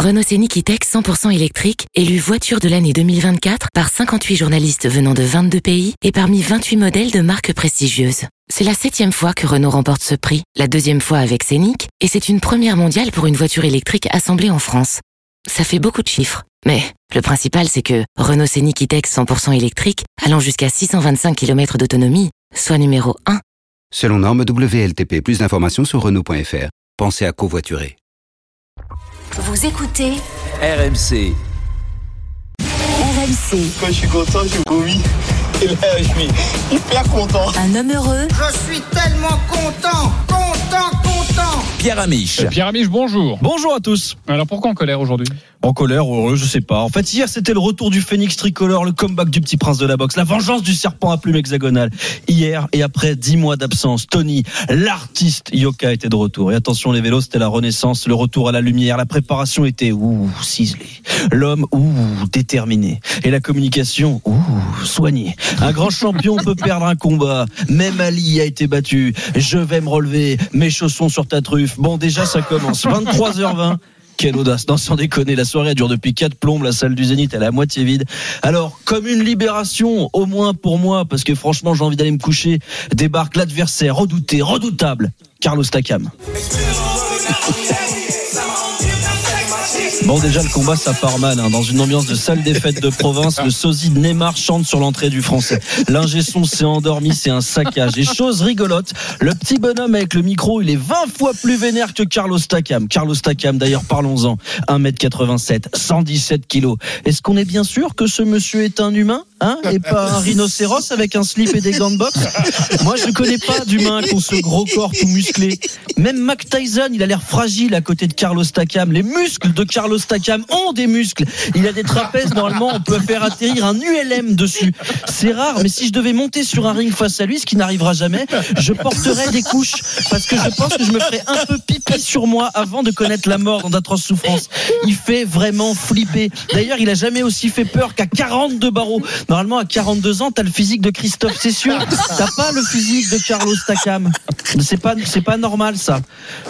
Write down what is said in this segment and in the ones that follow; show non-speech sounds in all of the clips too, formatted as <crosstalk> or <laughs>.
Renault Scénic E-Tech 100% électrique, élu voiture de l'année 2024 par 58 journalistes venant de 22 pays et parmi 28 modèles de marques prestigieuses. C'est la septième fois que Renault remporte ce prix, la deuxième fois avec Scénic, et c'est une première mondiale pour une voiture électrique assemblée en France. Ça fait beaucoup de chiffres, mais le principal c'est que Renault Scénic E-Tech 100% électrique, allant jusqu'à 625 km d'autonomie, soit numéro 1. Selon norme WLTP, plus d'informations sur Renault.fr. Pensez à covoiturer. Vous écoutez RMC. RMC. Quand je suis content, je vomis. Et là, je suis hyper content. Un homme heureux Je suis tellement content, content, content. Pierre Amiche. Pierre Amiche, bonjour. Bonjour à tous. Alors pourquoi en colère aujourd'hui? En colère heureux, je sais pas. En fait, hier, c'était le retour du phénix tricolore, le comeback du petit prince de la boxe, la vengeance du serpent à plume hexagonale. Hier, et après dix mois d'absence, Tony, l'artiste Yoka, était de retour. Et attention, les vélos, c'était la renaissance, le retour à la lumière. La préparation était, ouh, ciselée. L'homme, ouh, déterminé. Et la communication, ouh, soignée. Un grand champion peut perdre un combat. Même Ali a été battu. Je vais me relever. Mes chaussons sur ta truffe. Bon, déjà, ça commence. 23h20. Quelle audace, non sans déconner, la soirée dure depuis 4 plombes, la salle du Zénith elle est à moitié vide. Alors, comme une libération, au moins pour moi, parce que franchement j'ai envie d'aller me coucher, débarque l'adversaire redouté, redoutable, Carlos Takam. Bon déjà le combat ça part mal hein. dans une ambiance de salle des fêtes de province le sosie de Neymar chante sur l'entrée du français. L'ingé son s'est endormi c'est un saccage. Et chose rigolote le petit bonhomme avec le micro il est 20 fois plus vénère que Carlos Takam. Carlos Takam d'ailleurs parlons-en. 1m87 117 kilos. Est-ce qu'on est bien sûr que ce monsieur est un humain? Hein et pas un rhinocéros avec un slip et des gants de boxe? Moi je connais pas d'humain qui ont ce gros corps tout musclé même Mac Tyson il a l'air fragile à côté de Carlos Takam les muscles de Carlos Takam ont des muscles. Il a des trapèzes. Normalement, on peut faire atterrir un ULM dessus. C'est rare, mais si je devais monter sur un ring face à lui, ce qui n'arrivera jamais, je porterais des couches parce que je pense que je me ferais un peu pipi sur moi avant de connaître la mort dans d'atroces souffrances. Il fait vraiment flipper. D'ailleurs, il a jamais aussi fait peur qu'à 42 barreaux. Normalement, à 42 ans, t'as le physique de Christophe, c'est sûr. <laughs> T'as pas le physique de Carlos Takam. C'est pas, c'est pas normal ça.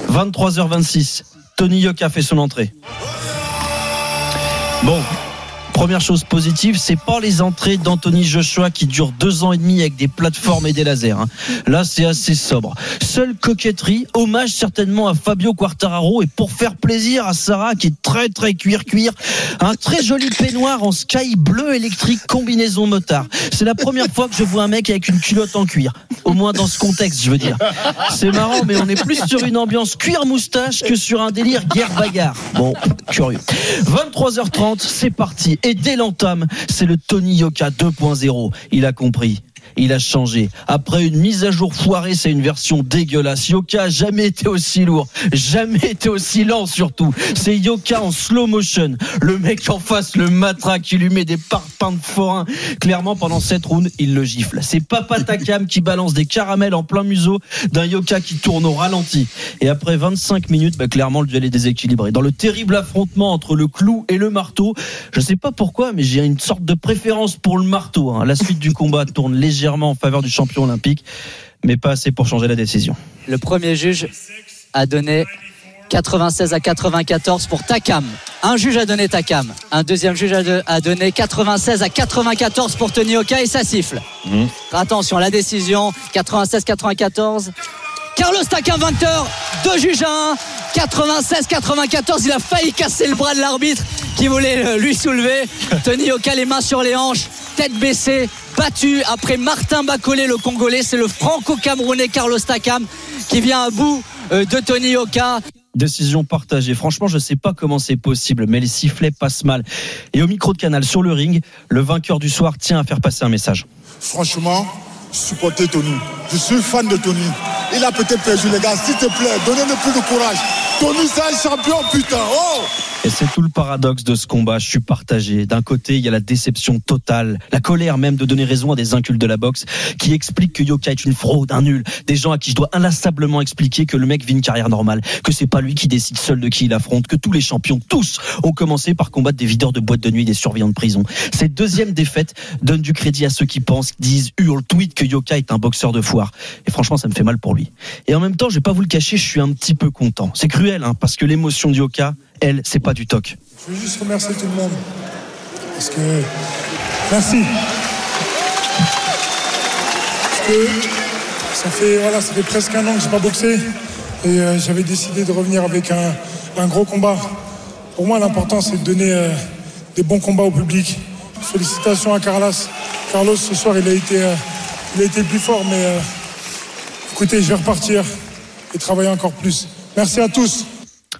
23h26. Tony Yoka fait son entrée. Bon. Première chose positive, c'est pas les entrées d'Anthony Joshua qui durent deux ans et demi avec des plateformes et des lasers. hein. Là, c'est assez sobre. Seule coquetterie, hommage certainement à Fabio Quartararo et pour faire plaisir à Sarah qui est très très cuir cuir, un très joli peignoir en sky bleu électrique combinaison motard. C'est la première fois que je vois un mec avec une culotte en cuir. Au moins dans ce contexte, je veux dire. C'est marrant, mais on est plus sur une ambiance cuir moustache que sur un délire guerre bagarre. Bon, curieux. 23h30, c'est parti. Dès l'entame, c'est le Tony Yoka 2.0. Il a compris. Il a changé. Après une mise à jour foirée, c'est une version dégueulasse. Yoka a jamais été aussi lourd, jamais été aussi lent surtout. C'est Yoka en slow motion. Le mec en face, le matraque, qui lui met des parpaings de forain. Clairement, pendant cette round, il le gifle. C'est Papa Takam qui balance des caramels en plein museau d'un Yoka qui tourne au ralenti. Et après 25 minutes, bah, clairement, le duel est déséquilibré. Dans le terrible affrontement entre le clou et le marteau, je sais pas pourquoi, mais j'ai une sorte de préférence pour le marteau. hein. La suite du combat tourne légèrement en faveur du champion olympique, mais pas assez pour changer la décision. Le premier juge a donné 96 à 94 pour Takam. Un juge a donné Takam. Un deuxième juge a, de- a donné 96 à 94 pour Tony Oka et ça siffle. Attention, la décision 96-94. Carlos Takam 20 heures, deux juges à 1, 96-94. Il a failli casser le bras de l'arbitre qui voulait euh, lui soulever. <laughs> Tony Oka les mains sur les hanches, tête baissée, battu après Martin Bacolé, le Congolais. C'est le franco-camerounais Carlos Takam qui vient à bout euh, de Tony Oka. Décision partagée. Franchement, je sais pas comment c'est possible, mais les sifflets passent mal. Et au micro de canal sur le ring, le vainqueur du soir tient à faire passer un message. Franchement, supportez Tony. Je suis fan de Tony. Il a peut-être perdu, les gars. S'il te plaît, donnez-le plus de courage. Tony, c'est un champion, putain. Oh! Et c'est tout le paradoxe de ce combat. Je suis partagé. D'un côté, il y a la déception totale, la colère même de donner raison à des incultes de la boxe qui expliquent que Yoka est une fraude, un nul. Des gens à qui je dois inlassablement expliquer que le mec vit une carrière normale, que c'est pas lui qui décide seul de qui il affronte, que tous les champions, tous, ont commencé par combattre des videurs de boîtes de nuit, des surveillants de prison. Cette deuxième défaite donne du crédit à ceux qui pensent, disent, hurlent, tweetent que Yoka est un boxeur de foire. Et franchement, ça me fait mal pour lui. Et en même temps, je vais pas vous le cacher, je suis un petit peu content. C'est cruel hein, parce que l'émotion du Oka, elle, c'est pas du toc. Je veux juste remercier tout le monde. Parce que. Merci. Parce que ça fait, voilà, ça fait presque un an que je n'ai pas boxé. Et euh, j'avais décidé de revenir avec un, gros combat. Pour moi, l'important, c'est de donner euh, des bons combats au public. Félicitations à Carlos. Carlos, ce soir, il a été, euh, il a été plus fort. Mais écoutez, je vais repartir et travailler encore plus. Merci à tous.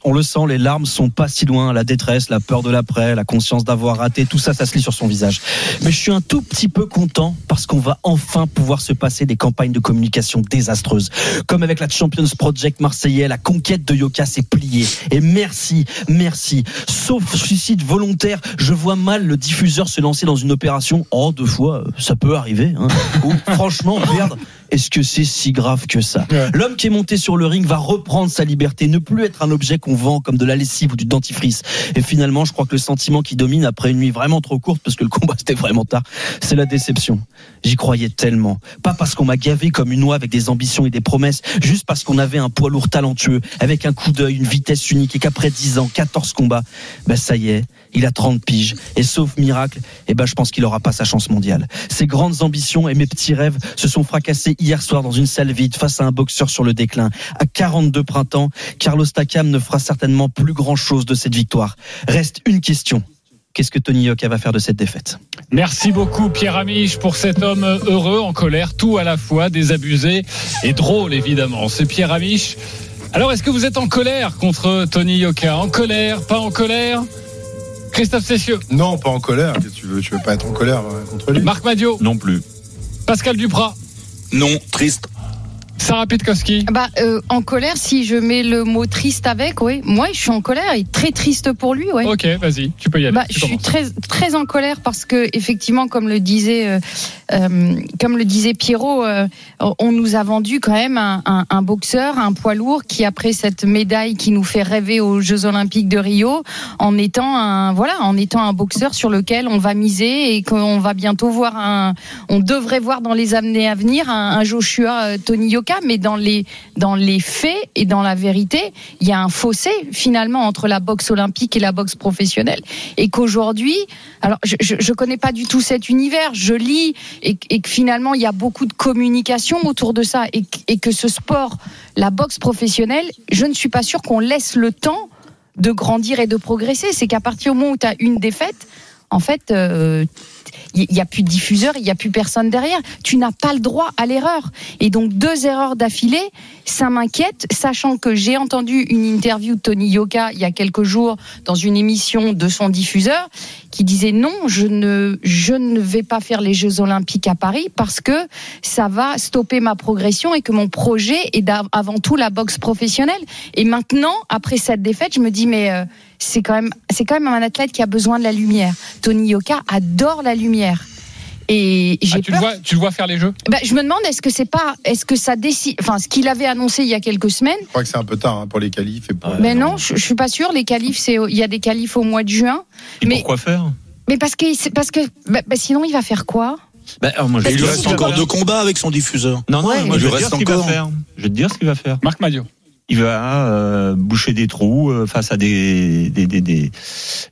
On le sent, les larmes sont pas si loin, la détresse, la peur de l'après, la conscience d'avoir raté, tout ça, ça se lit sur son visage. Mais je suis un tout petit peu content parce qu'on va enfin pouvoir se passer des campagnes de communication désastreuses. Comme avec la Champions Project marseillais, la conquête de Yoka s'est pliée. Et merci, merci. Sauf suicide volontaire, je vois mal le diffuseur se lancer dans une opération. Oh, deux fois, ça peut arriver. Hein. <laughs> Ou franchement, perdre. Est-ce que c'est si grave que ça L'homme qui est monté sur le ring va reprendre sa liberté, ne plus être un objet qu'on vend comme de la lessive ou du dentifrice. Et finalement, je crois que le sentiment qui domine après une nuit vraiment trop courte, parce que le combat <laughs> c'était vraiment tard, c'est la déception. J'y croyais tellement. Pas parce qu'on m'a gavé comme une oie avec des ambitions et des promesses, juste parce qu'on avait un poids lourd talentueux, avec un coup d'œil, une vitesse unique, et qu'après 10 ans, 14 combats, ben ça y est, il a 30 piges. Et sauf miracle, eh ben je pense qu'il aura pas sa chance mondiale. Ses grandes ambitions et mes petits rêves se sont fracassés hier soir dans une salle vide face à un boxeur sur le déclin. À 42 printemps, Carlos Takam ne fera certainement plus grand chose de cette victoire. Reste une question. Qu'est-ce que Tony Yoka va faire de cette défaite? Merci beaucoup Pierre Amiche pour cet homme heureux, en colère, tout à la fois, désabusé et drôle évidemment. C'est Pierre Amiche. Alors est-ce que vous êtes en colère contre Tony Yoka En colère Pas en colère? Christophe Cessieux Non, pas en colère. Qu'est-ce que tu veux? Tu veux pas être en colère euh, contre lui? Marc Madio Non plus. Pascal Duprat Non, triste. Sarah Pitkowski Bah, euh, en colère, si je mets le mot triste avec, oui. Moi, je suis en colère et très triste pour lui, ouais. Ok, vas-y, tu peux y aller. Bah, je suis très très en colère parce que effectivement, comme le disait euh, comme le disait Pierrot, euh, on nous a vendu quand même un, boxeur, un poids lourd qui après cette médaille qui nous fait rêver aux Jeux Olympiques de Rio, en étant un voilà, en étant un boxeur sur lequel on va miser et qu'on va bientôt voir un, on devrait voir dans les années à venir un, un Joshua euh, Tony Yoka, mais dans les dans les faits et dans la vérité, il y a un fossé finalement entre la boxe olympique et la boxe professionnelle, et qu'aujourd'hui, alors je, je, je connais pas du tout cet univers, je lis et, que finalement il y a beaucoup de communication autour de ça, et, que- ce sport, la boxe professionnelle, je ne suis pas sûre qu'on laisse le temps de grandir et de progresser. C'est qu'à partir du moment où tu as une défaite, en fait, euh, il n'y a plus de diffuseur, il n'y a plus personne derrière. Tu n'as pas le droit à l'erreur. Et donc, deux erreurs d'affilée, ça m'inquiète, sachant que j'ai entendu une interview de Tony Yoka il y a quelques jours dans une émission de son diffuseur qui disait non, je ne, je ne vais pas faire les Jeux Olympiques à Paris parce que ça va stopper ma progression et que mon projet est avant tout la boxe professionnelle. Et maintenant, après cette défaite, je me dis, mais euh, c'est quand même, c'est quand même un athlète qui a besoin de la lumière. Tony Yoka adore la lumière. Et j'ai Ah, tu, le vois, tu le vois faire les jeux? Bah, je me demande est-ce que c'est pas est-ce que ça décide enfin ce qu'il avait annoncé il y a quelques semaines Je crois que c'est un peu tard hein, pour les qualifs et pour. mais non je, je suis pas sûre les qualifs c'est il y a des qualifs au mois de juin Et Mais- pourquoi faire? mais parce que parce que bah, bah, sinon il va faire quoi? Bah, alors, moi, je vais Parce te que dire si ce qu'il tu va vas- faire. combats avec son diffuseur? Non, non, Ouais. moi Il je lui reste ce qu'il va encore. faire. Je vais te dire ce qu'il va faire. Marc Madio. Il va euh, boucher des trous euh, face à des des, des, des,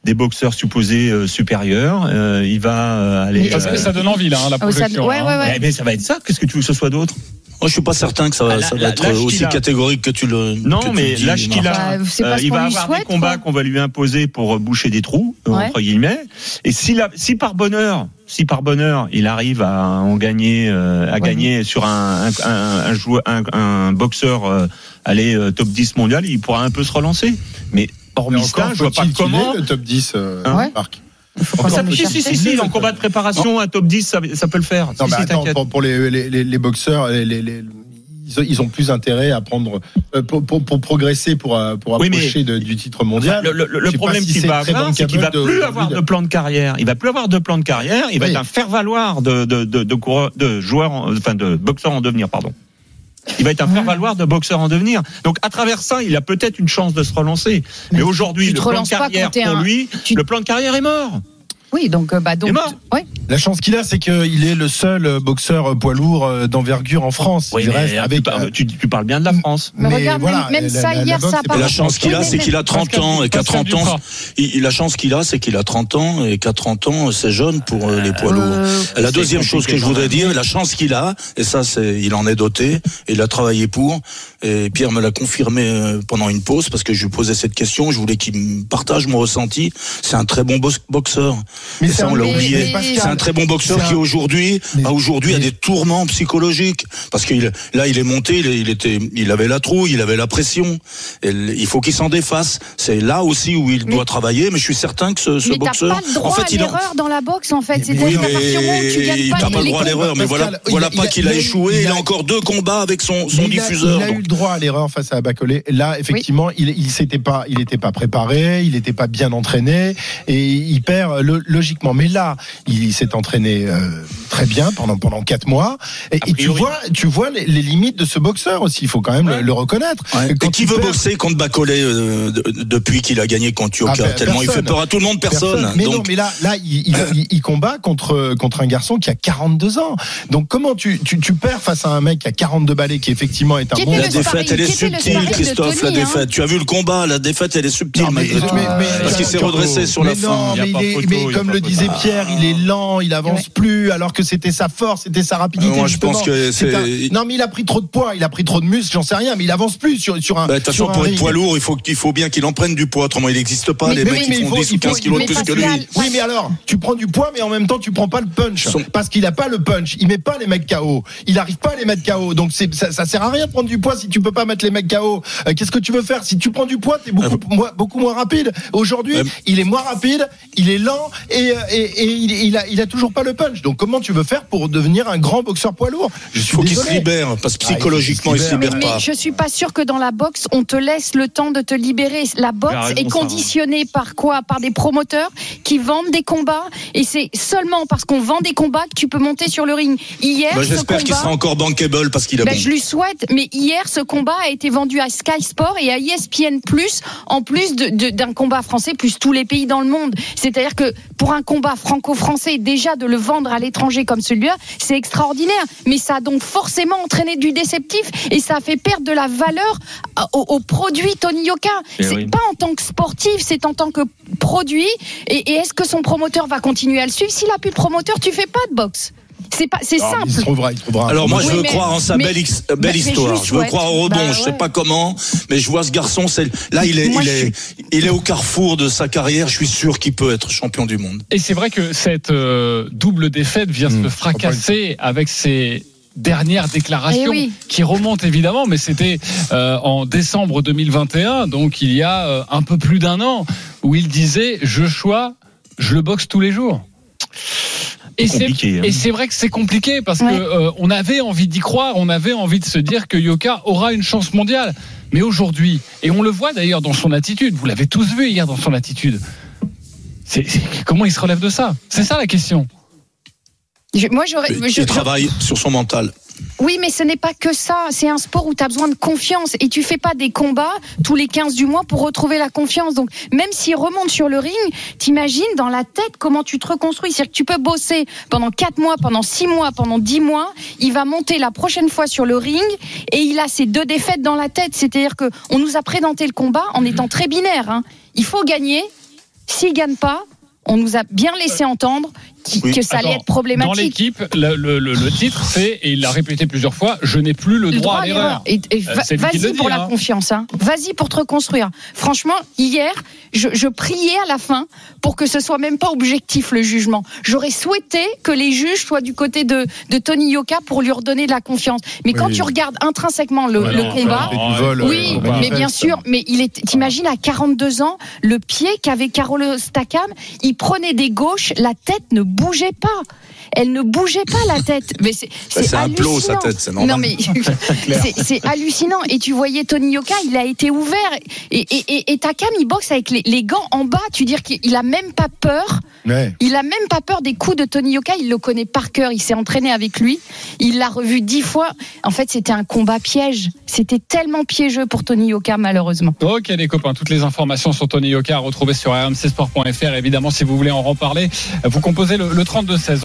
des boxeurs supposés euh, supérieurs. Euh, il va euh, aller. Mais- Ça, ça- ça donne envie là, hein, la Oh, ça- projection. ouais, hein. ouais, ouais. Mais, mais ça va être ça. Qu'est-ce que tu veux que ce soit d'autre? Moi, je suis pas certain que ça va, Ah, ça là- va être l'âge aussi a- catégorique que tu le. Non, tu mais l'âge qu'il a, Bah, c'est pas euh, il va avoir souhaite, des combats quoi. qu'on va lui imposer pour euh, boucher des trous Ouais. entre guillemets. Et si, la, si par bonheur, si par bonheur, il arrive à en gagner, euh, à Ouais. gagner sur un un, un, un joueur, un, un boxeur, euh, aller euh, top 10 mondial, il pourra un peu se relancer. Mais Mais hormis ça, je vois pas comment. le top 10, euh, Hein Ouais. Marc. Encore faut-il Si, si, si, si, en combat de préparation, un top 10, ça, ça peut le faire. Non, Si, mais si, attends, pour, pour les, les, les, les boxeurs, les, ils, ont, plus intérêt à prendre euh, pour, pour, pour progresser, pour, euh, pour Oui, approcher de- du titre mondial. Le, le- le problème si qu'il va avoir, c'est qu'il va bankable plus de- avoir de- de plan de carrière. Il va plus avoir de plan de carrière. Il va Oui. être un faire valoir de de de, de, coureur- de joueur, en- enfin de boxeur en devenir, pardon. Il va être un faire valoir de boxeur en devenir. Donc à travers ça, il a peut-être une chance de se relancer. Mais, Mais aujourd'hui, le plan de carrière pour un- lui, tu- le plan de carrière est mort. Oui, donc, euh, bah, donc, ouais. La chance qu'il a, c'est qu'il est le seul euh, boxeur euh, poids lourd d'envergure en France. Oui, il mais, reste avec. tu, parles, tu- tu parles bien de la France. Mais regarde, même- même ça, hier, ça la chance qu'il a, c'est mais- qu'il a 30 Pascal- ans et qu'à Pascal 30 ans, il, la chance qu'il a, c'est qu'il a 30 ans et qu'à 30 ans, c'est jeune pour euh, les poids lourds. Euh, la deuxième chose que je voudrais dire, la chance qu'il a, et ça, c'est, il en est doté, et il a travaillé pour, et Pierre me l'a confirmé pendant une pause, parce que je lui posais cette question, je voulais qu'il me partage mon ressenti. C'est un très bon box- boxeur. Mais ça, on l'a oublié. C'est un très bon boxeur qui aujourd'hui, aujourd'hui a des tourments psychologiques, parce qu'il, là, il est monté, il, était, il avait la trouille, il avait la pression. Il faut qu'il s'en défasse. C'est là aussi où il doit travailler, mais je suis certain que ce, boxeur, pas le droit en fait, à il l'erreur dans la boxe, en fait. C'est-à-dire tu pas n'a pas les le droit à l'erreur. Mais voilà, voilà il- pas qu'il a échoué. il a- encore deux combats avec son, diffuseur. Il a, eu le droit à l'erreur face à Bacolé. Là, effectivement, il, il s'était pas, il était pas préparé, il n'était pas bien entraîné et il perd lo- logiquement. Mais là, il s'est entraîné euh, très bien pendant pendant quatre mois. Et, et tu vois, tu vois les, les limites de ce boxeur aussi. Il faut quand même le, le reconnaître. Ouais. Quand Et qui veut perds- boxer contre Bacolé euh, de- depuis qu'il a gagné contre Yoka Ah, ben, Tellement il fait peur à tout le monde, personne. Mais non, donc, mais là, là, il, il- il- il combat contre contre un garçon qui a 42 ans. Donc comment tu, tu, tu perds face à un mec qui a 42 balais, qui effectivement est un bon. la défaite, elle est subtile, Christophe. La hein. défaite. Tu as vu le combat. La défaite, elle est subtile Non, mais- malgré tout. mais- mais- Parce qu'il s'est redressé sur mais la fin. non, Il y a mais, comme le disait Pierre, il est lent, il avance plus, alors que c'était sa force, c'était sa rapidité. Euh, moi, je pense que C'est c'est- un- Non, mais il a pris trop de poids, il a pris trop de muscles, j'en sais rien, mais il avance plus sur, sur un. Bah, De toute sur un pour être poids lourd, il faut, il faut bien qu'il en prenne du poids. Autrement, il n'existe pas Mais- les mais mecs oui, qui mais il font faut- 10 ou il faut- 15 kilos de plus que lui. Oui, mais alors, tu prends du poids, mais en même temps, tu prends pas le punch. Son- Parce qu'il a pas le punch. Il met pas les mecs KO. Il arrive pas à les mettre KO. Donc, ça, ça sert à rien de prendre du poids si tu peux pas mettre les mecs KO. Euh, qu'est-ce que tu veux faire? Si tu prends du poids, t'es beaucoup, moins, beaucoup moins rapide. Aujourd'hui, Ouais. il est moins rapide, il est lent et, euh, et, et il, il a, il a toujours pas le punch. Donc, comment tu veux faire pour devenir un grand boxeur poids lourd? Je Il suis faut qu'il se libère, parce que Ah, psychologiquement, qu'il il se Mais, libère mais pas. je suis pas sûre que dans la boxe, on te laisse le temps de te libérer. La boxe est conditionnée par quoi? Par des promoteurs qui vendent des combats. Et c'est seulement parce qu'on vend des combats que tu peux monter sur le ring. Hier, Bah, J'espère qu'il combat- sera encore bankable parce qu'il a Ben, bon. je lui souhaite, mais hier, ce combat a été vendu à Sky Sport et à ESPN+, en plus de- de- d'un combat français, plus tous les pays dans le monde. C'est-à-dire que pour un combat franco-français, déjà de le vendre à l'étranger comme celui-là, c'est extraordinaire. Mais ça a donc forcément entraîné du déceptif et ça a fait perdre de la valeur au, au produit Tony Yoka. Eh C'est oui. pas en tant que sportif, c'est en tant que produit. Et, et est-ce que son promoteur va continuer à le suivre? S'il a plus de promoteur, tu fais pas de boxe. C'est pas, c'est Il se simple. trouvera, il trouvera. Alors moi, Oui, je veux mais- croire en sa mais- belle, ex- belle mais je lui histoire. Je veux croire au rebond. Bah je sais ouais. pas comment, mais je vois ce garçon. C'est là, il est, Moi, il je est, il est au carrefour de sa carrière. Je suis sûr qu'il peut être champion du monde. Et c'est vrai que cette euh, double défaite vient Mmh, se fracasser avec ses dernières déclarations Eh oui. qui remontent évidemment, mais c'était euh, en décembre 2021, donc il y a euh, un peu plus d'un an, où il disait je choix, je le boxe tous les jours. Et c'est compliqué, hein. et c'est vrai que c'est compliqué parce Ouais. que euh, on avait envie d'y croire, on avait envie de se dire que Yoka aura une chance mondiale. Mais aujourd'hui, et on le voit d'ailleurs dans son attitude, vous l'avez tous vu hier dans son attitude. C'est c'est- comment il se relève de ça? C'est ça la question. Je- moi, j'aurais. Il travaille sur son mental. Oui, mais ce n'est pas que ça. C'est un sport où tu as besoin de confiance. Et tu fais pas des combats tous les 15 du mois pour retrouver la confiance. Donc, même s'il remonte sur le ring, t'imagines dans la tête comment tu te reconstruis. C'est-à-dire que tu peux bosser pendant 4 mois, pendant 6 mois, pendant 10 mois. Il va monter la prochaine fois sur le ring et il a ses deux défaites dans la tête. C'est-à-dire que on nous a présenté le combat en étant très binaire. hein. Il faut gagner. S'il gagne pas, on nous a bien laissé entendre qui- Oui. que ça allait Attends, être problématique. Dans l'équipe, le, le- le- le titre, c'est, et il l'a répété plusieurs fois, je n'ai plus le, le droit, à l'erreur. Euh, va- vas-y dit, pour la hein. confiance. Hein. Vas-y pour te reconstruire. Franchement, hier, je, je priais à la fin pour que ce soit même pas objectif le jugement. J'aurais souhaité que les juges soient du côté de, de Tony Yoka pour lui redonner de la confiance. Mais quand Oui. tu regardes intrinsèquement le, Ouais, non, combat. du vol, Oui, euh, mais bien sûr, mais il est, t'imagines à 42 ans, le pied qu'avait Carolo Stakam, il prenait des gauches, la tête ne bougeait pas. Elle ne bougeait pas la tête. Mais c'est Bah, un plot, sa hallucinant. tête, c'est normal. Non mais <laughs> c'est- hallucinant. Et tu voyais Tony Yoka, il a été ouvert. Et, et, et, et Takam, il boxe avec les, les gants en bas. Tu dire qu'il a même pas peur. Ouais. Il a même pas peur des coups de Tony Yoka. Il le connaît par cœur. Il s'est entraîné avec lui. Il l'a revu dix fois. En fait, c'était un combat piège. C'était tellement piégeux pour Tony Yoka, malheureusement. Ok les copains, toutes les informations sur Tony Yoka à retrouver sur rmcsport.fr. Évidemment, si vous voulez en reparler, vous composez le, le 32-16.